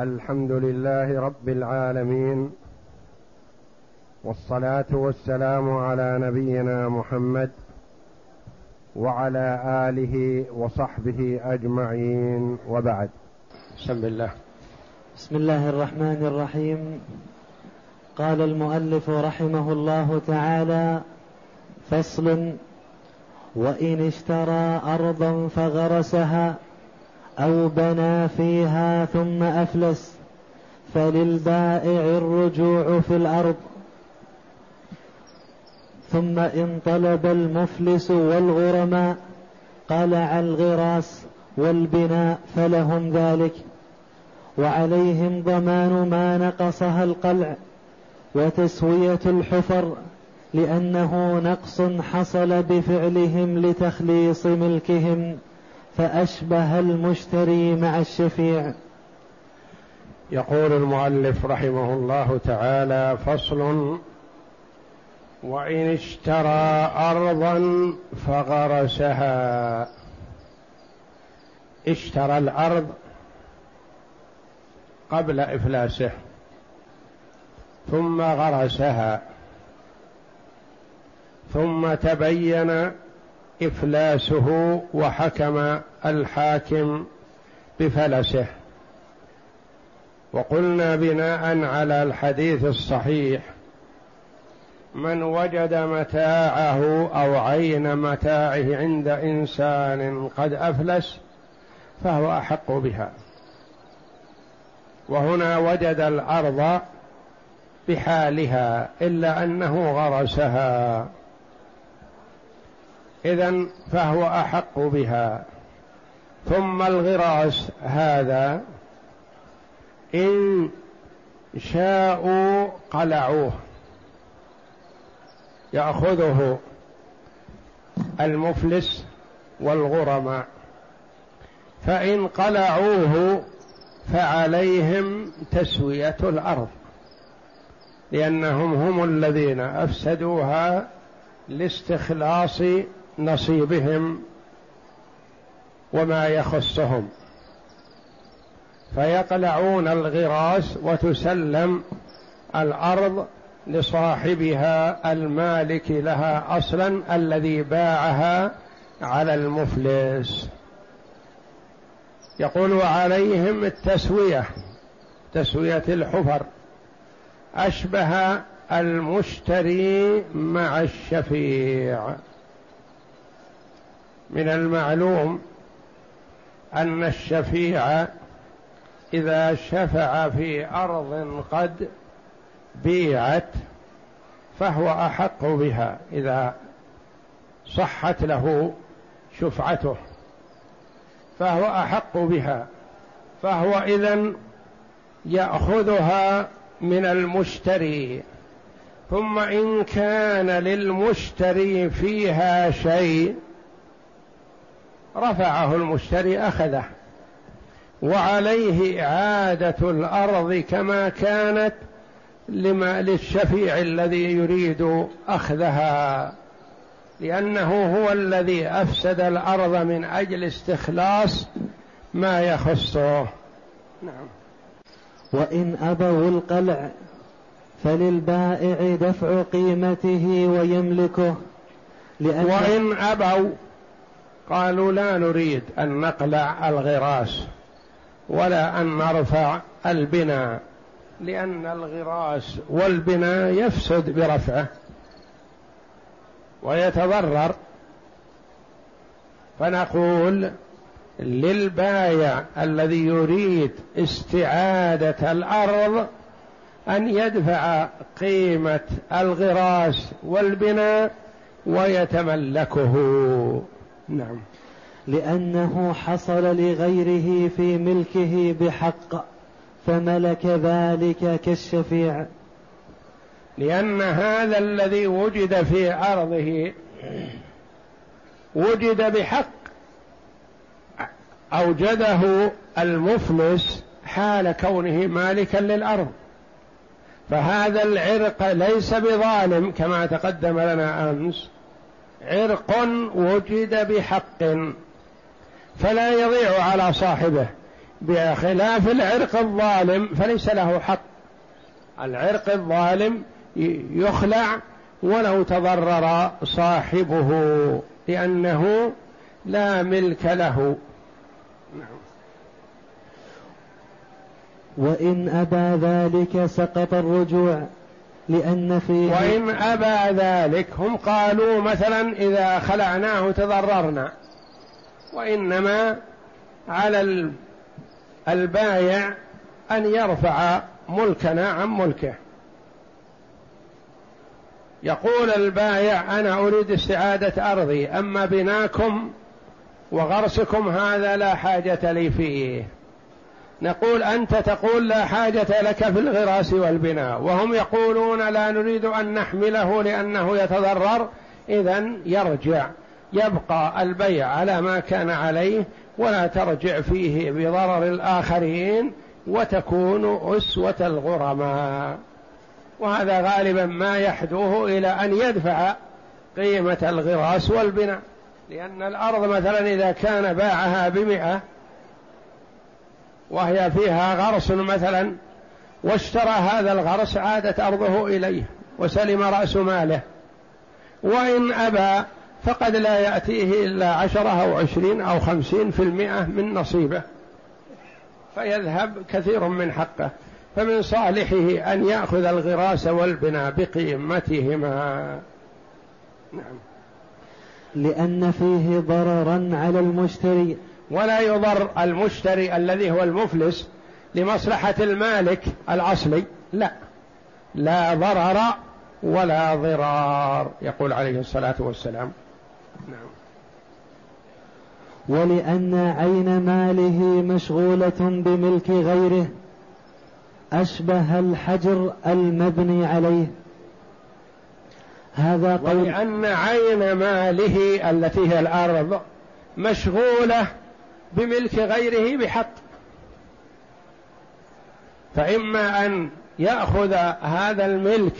الحمد لله رب العالمين والصلاة والسلام على نبينا محمد وعلى آله وصحبه أجمعين وبعد. بسم الله. بسم الله الرحمن الرحيم. قال المؤلف رحمه الله تعالى فصل وإن اشترى أرضا فغرسها أو بنى فيها ثم أفلس فللبائع الرجوع في الأرض. ثم إن طلب المفلس والغرماء قلع الغراس والبناء فلهم ذلك. وعليهم ضمان ما نقصها القلع وتسوية الحفر لأنه نقص حصل بفعلهم لتخليص ملكهم. فأشبه المشتري مع الشفيع. يقول المؤلف رحمه الله تعالى فصل وإن اشترى ارضا فغرسها. اشترى الأرض قبل إفلاسه ثم غرسها ثم تبين إفلاسه وحكم الحاكم بفلسه. وقلنا بناء على الحديث الصحيح من وجد متاعه أو عين متاعه عند إنسان قد أفلس فهو أحق بها. وهنا وجد الأرض بحالها إلا أنه غرسها. إذا فهو أحق بها. ثم الغراس هذا إن شاءوا قلعوه. يأخذه المفلس والغرماء. فإن قلعوه فعليهم تسوية الأرض. لأنهم هم الذين أفسدوها لاستخلاص نصيبهم وما يخصهم فيقلعون الغراس وتسلم الأرض لصاحبها المالك لها أصلا الذي باعها على المفلس. يقول وعليهم التسوية تسوية الحفر. أشبه المشتري مع الشفيع. من المعلوم أن الشفيع إذا شفع في أرض قد بيعت فهو أحق بها إذا صحت له شفعته فهو أحق بها فهو اذا يأخذها من المشتري ثم إن كان للمشتري فيها شيء رفعه المشتري أخذه. وعليه إعادة الأرض كما كانت لما للشفيع الذي يريد أخذها. لأنه هو الذي أفسد الأرض من أجل استخلاص ما يخصه. نعم. وإن أبوا القلع فللبائع دفع قيمته ويملكه لأن وإن أبوا قالوا لا نريد أن نقلع الغراس ولا أن نرفع البناء لأن الغراس والبناء يفسد برفعه ويتضرر. فنقول للبايع الذي يريد استعادة الأرض أن يدفع قيمة الغراس والبناء ويتملكه. نعم. لأنه حصل لغيره في ملكه بحق فملك ذلك كالشفيع. لأن هذا الذي وجد في أرضه وجد بحق أوجده المفلس حال كونه مالكا للأرض. فهذا العرق ليس بظالم كما تقدم لنا أمس. عرق وجد بحق فلا يضيع على صاحبه. بخلاف العرق الظالم فليس له حق. العرق الظالم يخلع ولو تضرر صاحبه لأنه لا ملك له. وإن أبى ذلك سقط الرجوع. لأن فيه وإن أبى ذلك هم قالوا مثلا إذا خلعناه تضررنا. وإنما على البايع أن يرفع ملكنا عن ملكه. يقول البايع أنا أريد استعادة أرضي أما بناكم وغرسكم هذا لا حاجة لي فيه. نقول أنت تقول لا حاجة لك في الغراس والبناء وهم يقولون لا نريد أن نحمله لأنه يتضرر إذا يرجع يبقى البيع على ما كان عليه ولا ترجع فيه بضرر الآخرين وتكون أسوة الغرماء. وهذا غالبا ما يحدوه إلى أن يدفع قيمة الغراس والبناء لأن الأرض مثلا إذا كان باعها بمئة وهي فيها غرس مثلا واشترى هذا الغرس عادت أرضه إليه وسلم رأس ماله. وإن أبى فقد لا يأتيه إلا عشرة أو عشرين أو خمسين في المئة من نصيبه. فيذهب كثير من حقه. فمن صالحه أن يأخذ الغراس والبناء بقيمتهما. نعم. لأن فيه ضررا على المشتري. ولا يضر المشتري الذي هو المفلس لمصلحة المالك الأصلي. لا. لا ضرر ولا ضرار يقول عليه الصلاة والسلام. نعم. ولأن عين ماله مشغولة بملك غيره أشبه الحجر المبني عليه. هذا قول. ولأن عين ماله التي هي الأرض مشغولة بملك غيره بحق. فإما أن يأخذ هذا الملك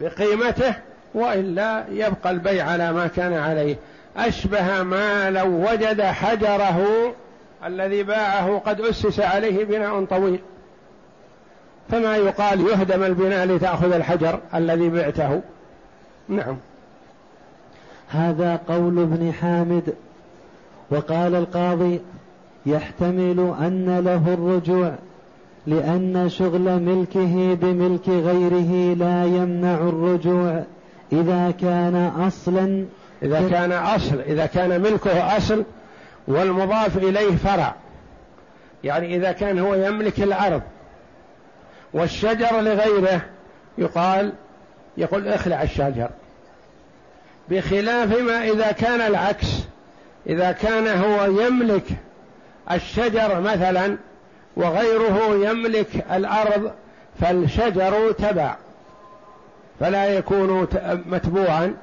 بقيمته وإلا يبقى البيع على ما كان عليه. أشبه ما لو وجد حجره الذي باعه قد أسس عليه بناء طويل. فما يقال يهدم البناء لتأخذ الحجر الذي بعته. نعم. هذا قول ابن حامد. وقال القاضي يحتمل أن له الرجوع لأن شغل ملكه بملك غيره لا يمنع الرجوع إذا كان أصلا إذا كان أصل إذا كان ملكه أصل والمضاف إليه فرع. يعني إذا كان هو يملك الأرض والشجر لغيره يقال يقول اخلع الشجر. بخلاف ما إذا كان العكس. إذا كان هو يملك الشجر مثلا وغيره يملك الأرض فالشجر تبع فلا يكون متبوعا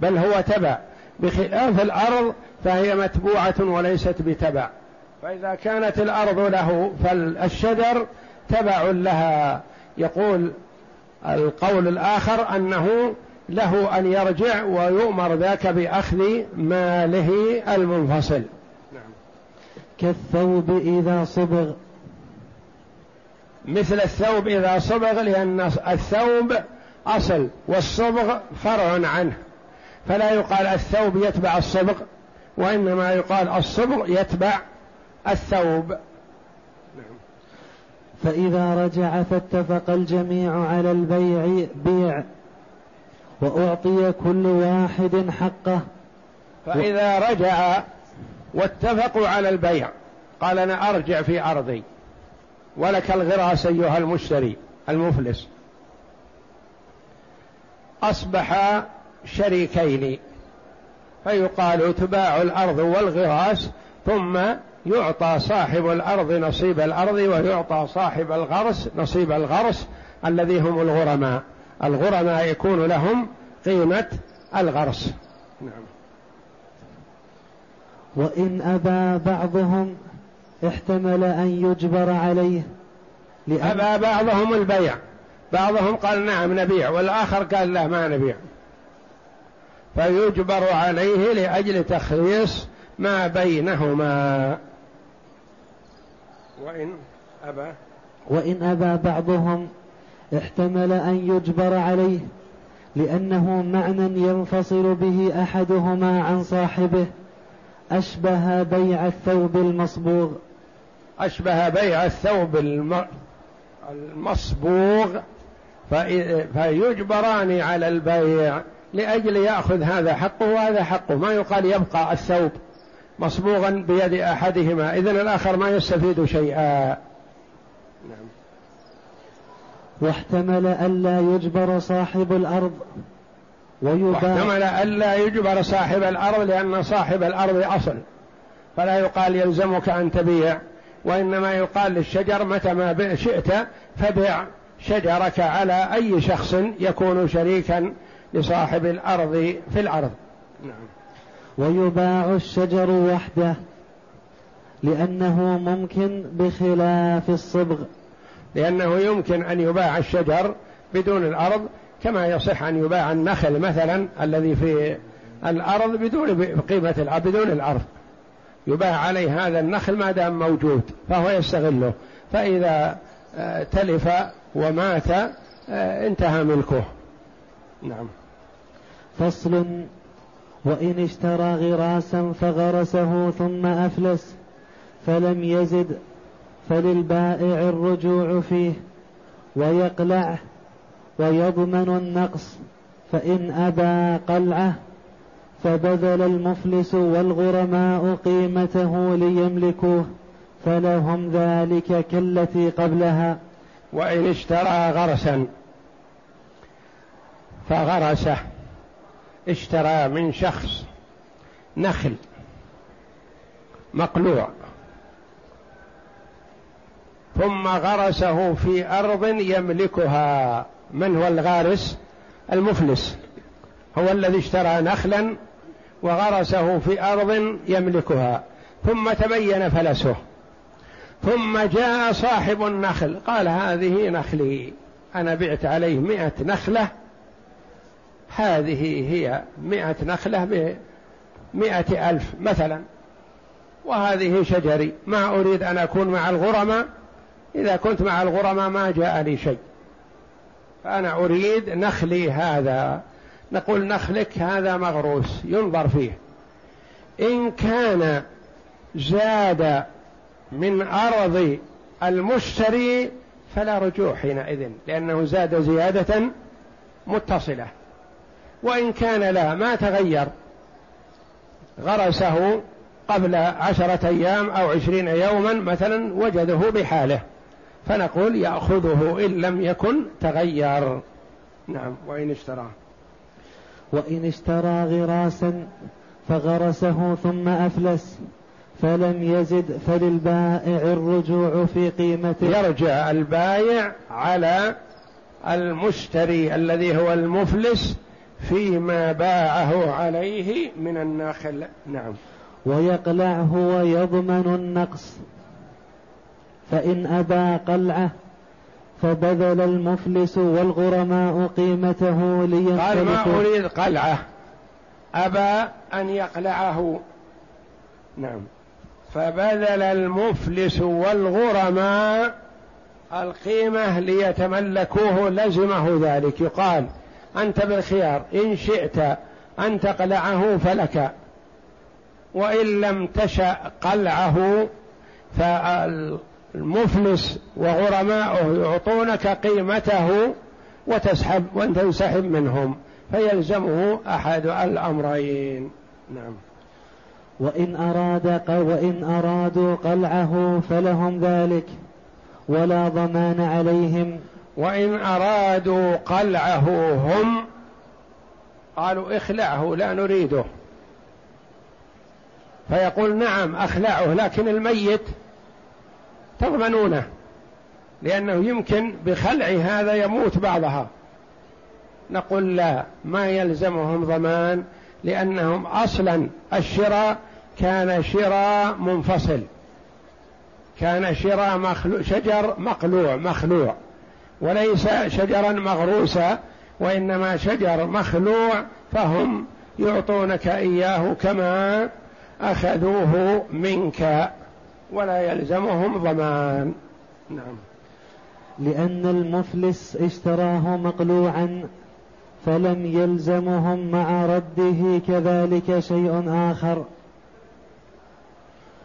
بل هو تبع. بخلاف الأرض فهي متبوعة وليست بتبع. فإذا كانت الأرض له فالشجر تبع لها. يقول القول الآخر أنه له أن يرجع ويؤمر ذاك بأخذ ماله المنفصل. نعم. كالثوب إذا صبغ. مثل الثوب إذا صبغ لأن الثوب أصل والصبغ فرع عنه. فلا يقال الثوب يتبع الصبغ وإنما يقال الصبغ يتبع الثوب. نعم. فإذا رجع فاتفق الجميع على البيع بيع. وأعطي كل واحد حقه. فإذا رجع واتفقوا على البيع قال أنا أرجع في أرضي. ولك الغراس أيها المشتري المفلس. أصبح شريكين فيقال تباع الأرض والغراس ثم يعطى صاحب الأرض نصيب الأرض ويعطى صاحب الغرس نصيب الغرس الذي هم الغرماء. الغرماء يكون لهم قيمة الغرس. نعم. وإن أبى بعضهم احتمل أن يجبر عليه لأن أبى بعضهم البيع. بعضهم قال نعم نبيع والآخر قال لا ما نبيع. فيجبر عليه لأجل تخليص ما بينهما. وإن أبى؟ وإن أبى بعضهم احتمل أن يجبر عليه لأنه معنى ينفصل به أحدهما عن صاحبه. أشبه بيع الثوب المصبوغ. أشبه بيع الثوب المصبوغ. فيجبران على البيع لأجل يأخذ هذا حقه وهذا حقه. ما يقال يبقى الثوب مصبوغا بيد أحدهما. إذن الآخر ما يستفيد شيئا. نعم. واحتمل ألا يجبر صاحب الأرض ويباع واحتمل ألا يجبر صاحب الأرض لأن صاحب الأرض أصل. فلا يقال يلزمك أن تبيع وإنما يقال للشجر متى ما شئت فبع شجرك على أي شخص يكون شريكا لصاحب الأرض في الأرض. نعم. ويباع الشجر وحده لأنه ممكن بخلاف الصبغ. لأنه يمكن أن يباع الشجر بدون الأرض كما يصح أن يباع النخل مثلا الذي في الأرض بدون قيمة الأرض بدون الأرض. يباع عليه هذا النخل ما دام موجود فهو يستغله. فإذا آه، تلف ومات آه، انتهى ملكه. نعم. فصل. وإن اشترى غراسا فغرسه ثم أفلس فلم يزد فللبائع الرجوع فيه ويقلعه ويضمن النقص فإن أبى قلعه فبذل المفلس والغرماء قيمته ليملكوه فلهم ذلك كالتي قبلها. وإن اشترى غرسا فغرسه اشترى من شخص نخل مقلوع. ثم غرسه في أرض يملكها. من هو الغارس؟ المفلس. هو الذي اشترى نخلا وغرسه في أرض يملكها. ثم تبين فلسه. ثم جاء صاحب النخل. قال هذه نخلي. أنا بعت عليه مئة نخلة. هذه هي مئة نخلة بمئة ألف مثلا. وهذه شجري. ما أريد أن أكون مع الغرماء. إذا كنت مع الغرماء ما جاءني شيء. فأنا أريد نخلي هذا. نقول نخلك هذا مغروس ينظر فيه. إن كان زاد من أرض المشتري فلا رجوع حينئذ لأنه زاد زيادة متصلة. وإن كان لا ما تغير. غرسه قبل عشرة أيام أو عشرين يوما مثلا وجده بحاله. فنقول يأخذه إن لم يكن تغير. نعم وإن اشتراه وإن اشترى غراسا فغرسه ثم أفلس فلم يزد فللبائع الرجوع في قيمته. يرجع البايع على المشتري الذي هو المفلس فيما باعه عليه من الناخل. نعم. ويقلعه ويضمن النقص. فإن أبى قلعه فبذل المفلس والغرماء قيمته قال ما أريد قلعه؟ أبى أن يقلعه. نعم. فبذل المفلس والغرماء القيمة ليتملكوه لزمه ذلك. يقال أنت بالخيار إن شئت أن تقلعه فلك. وإن لم تشأ قلعه فالمفلس وغرماؤه يعطونك قيمته وتسحب وأنت تنسحب منهم فيلزمه أحد الأمرين. نعم. وإن أراد وإن أرادوا قلعه فلهم ذلك ولا ضمان عليهم. وإن أرادوا قلعه هم قالوا اخلعه لا نريده. فيقول نعم أخلعه لكن الميت تضمنونه لأنه يمكن بخلع هذا يموت بعضها. نقول لا ما يلزمهم ضمان لأنهم أصلا الشراء كان شراء منفصل. كان شراء مخلوع شجر مقلوع مخلوع. وليس شجرا مغروسا وإنما شجر مخلوع فهم يعطونك إياه كما أخذوه منك. ولا يلزمهم ضمان. نعم. لأن المفلس اشتراه مقلوعا فلم يلزمهم مع رده كذلك شيء آخر.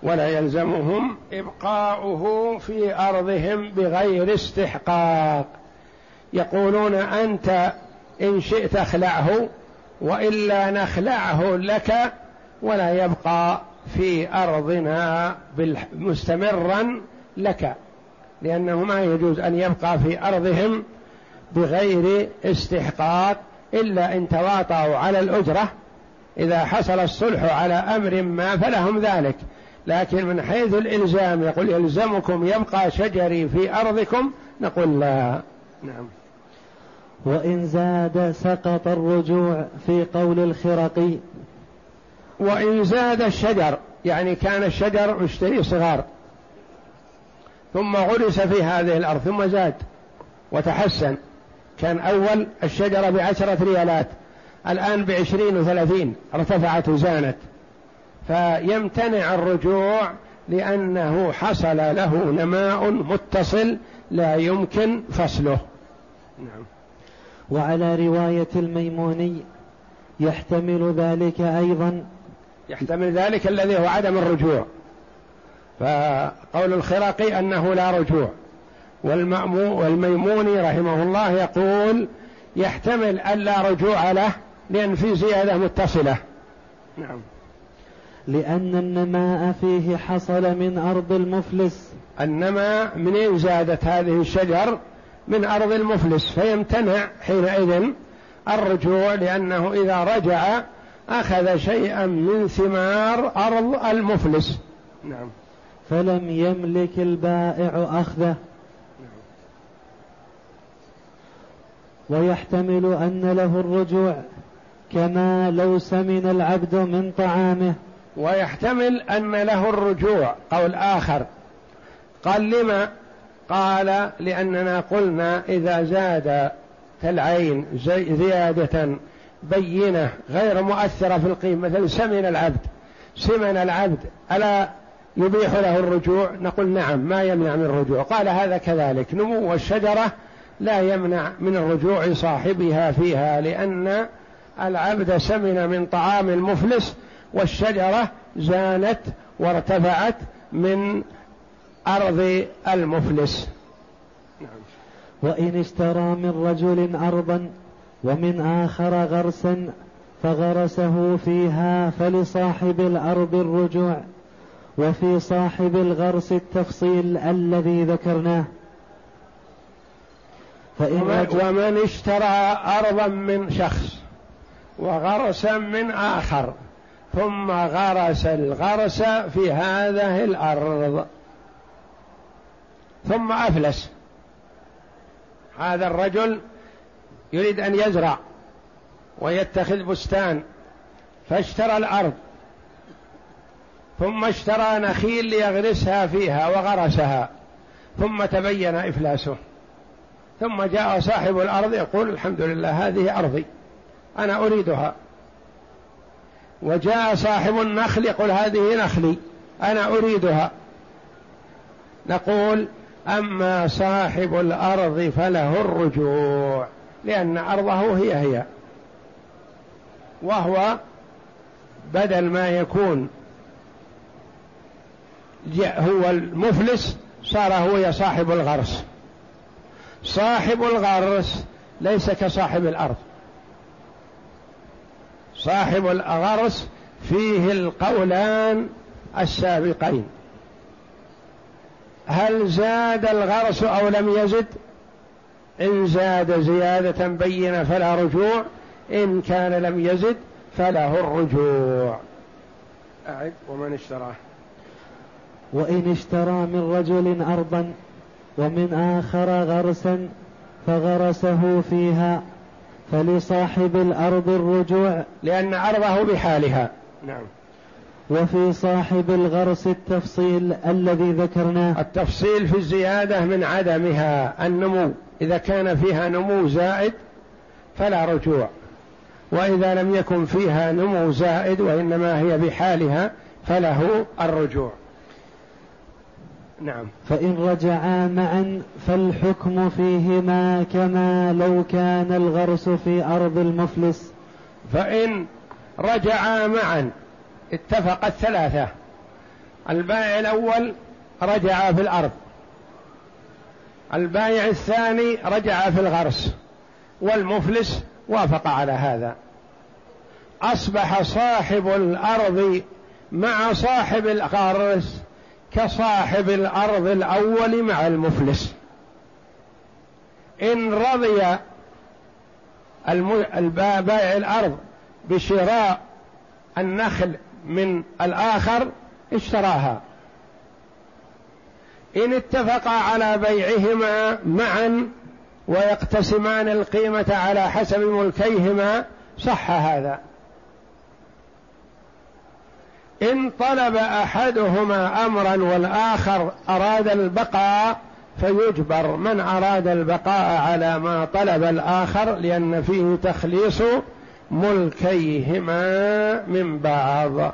ولا يلزمهم إبقاؤه في أرضهم بغير استحقاق. يقولون أنت إن شئت اخلعه وإلا نخلعه لك ولا يبقى. في أرضنا مستمرا لك لأنه ما يجوز أن يبقى في أرضهم بغير استحقاق إلا إن تواطؤوا على الأجرة. إذا حصل الصلح على أمر ما فلهم ذلك. لكن من حيث الإلزام يقول يلزمكم يبقى شجري في أرضكم نقول لا. نعم. وإن زاد سقط الرجوع في قول الخرقي وإن زاد الشجر يعني كان الشجر مشتري صغار. ثم غرس في هذه الأرض ثم زاد وتحسن. كان أول الشجرة بعشرة ريالات الآن بعشرين وثلاثين ارتفعت وزانت. فيمتنع الرجوع لأنه حصل له نماء متصل لا يمكن فصله. نعم. وعلى رواية الميموني يحتمل ذلك أيضا يحتمل ذلك الذي هو عدم الرجوع. فقول الخراقي أنه لا رجوع. والميموني رحمه الله يقول يحتمل ألا رجوع له لأن في زيادة متصلة. نعم. لأن النماء فيه حصل من أرض المفلس. النماء منين زادت هذه الشجر؟ من أرض المفلس. فيمتنع حينئذ الرجوع لأنه إذا رجع أخذ شيئا من ثمار أرض المفلس. نعم. فلم يملك البائع أخذه. ويحتمل أن له الرجوع كما لو سمن العبد من طعامه. ويحتمل أن له الرجوع. قول آخر. قال لما؟ قال لأننا قلنا إذا زاد العين زيادة بينة غير مؤثرة في القيمة مثل سمن العبد. سمن العبد. ألا يبيح له الرجوع؟ نقول نعم ما يمنع من الرجوع. قال هذا كذلك. نمو الشجرة لا يمنع من الرجوع صاحبها فيها لأن العبد سمن من طعام المفلس والشجرة زانت وارتفعت من أرض المفلس. وإن اشترى من رجل أرضا ومن آخر غرسا فغرسه فيها فلصاحب الأرض الرجوع وفي صاحب الغرس التفصيل الذي ذكرناه. فإن ومن اشترى أرضا من شخص وغرسا من آخر ثم غرس الغرس في هذه الأرض ثم أفلس. هذا الرجل يريد أن يزرع ويتخذ بستان فاشترى الأرض. ثم اشترى نخيل ليغرسها فيها وغرسها. ثم تبين إفلاسه. ثم جاء صاحب الأرض يقول الحمد لله هذه أرضي أنا أريدها. وجاء صاحب النخل يقول هذه نخلي أنا أريدها. نقول أما صاحب الأرض فله الرجوع. لأن أرضه هي هي. وهو بدل ما يكون هو المفلس صار هو صاحب الغرس. صاحب الغرس ليس كصاحب الأرض. صاحب الغرس فيه القولان السابقين. هل زاد الغرس أو لم يزد؟ إن زاد زيادة بينه فلا رجوع إن كان لم يزد فله الرجوع. أعد ومن اشتراه؟ وإن اشترى من رجل أرضا ومن آخر غرسا فغرسه فيها فلصاحب الأرض الرجوع. لأن أرضه بحالها. نعم. وفي صاحب الغرس التفصيل الذي ذكرناه. التفصيل في الزيادة من عدمها النمو. إذا كان فيها نمو زائد فلا رجوع وإذا لم يكن فيها نمو زائد وإنما هي بحالها فله الرجوع. نعم. فإن رجعا معا فالحكم فيهما كما لو كان الغرس في أرض المفلس. فإن رجعا معا اتفق الثلاثة. البائع الأول رجع في الأرض. البائع الثاني رجع في الغرس والمفلس وافق على هذا. أصبح صاحب الأرض مع صاحب الغرس كصاحب الأرض الأول مع المفلس. إن رضي بائع الأرض بشراء النخل من الآخر اشتراها. إن اتفقا على بيعهما معا ويقتسمان القيمة على حسب ملكيهما صح هذا. إن طلب أحدهما أمرا والآخر أراد البقاء فيجبر. من أراد البقاء على ما طلب الآخر؟ لأن فيه تخليص ملكيهما من بعض.